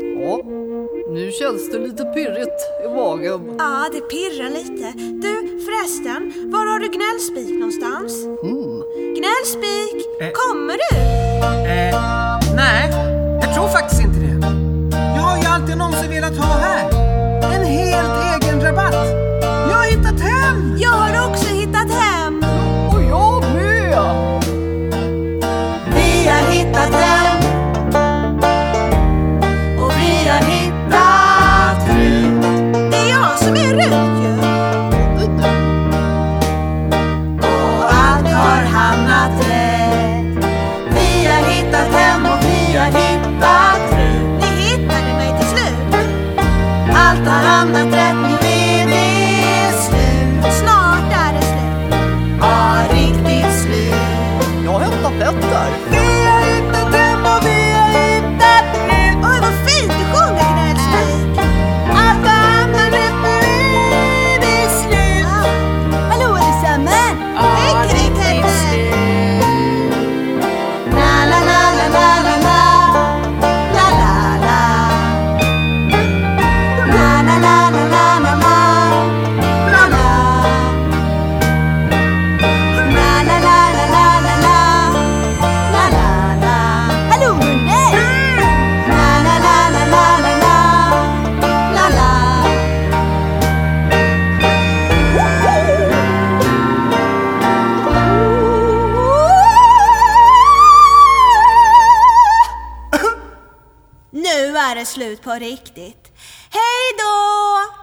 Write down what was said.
Ja, nu känns det lite pirrigt i magen. Ja, det pirrar lite. Du förresten, var har du gnällspik någonstans? Mm. Gnällspik, eh. kommer du? Eh, nej, jag tror faktiskt inte det. allt har hamnat rätt Nu är det slut. Snart är det slut. Ja, riktigt slut. Jag hämtar Petter. nu är det slut på riktigt. Hej då!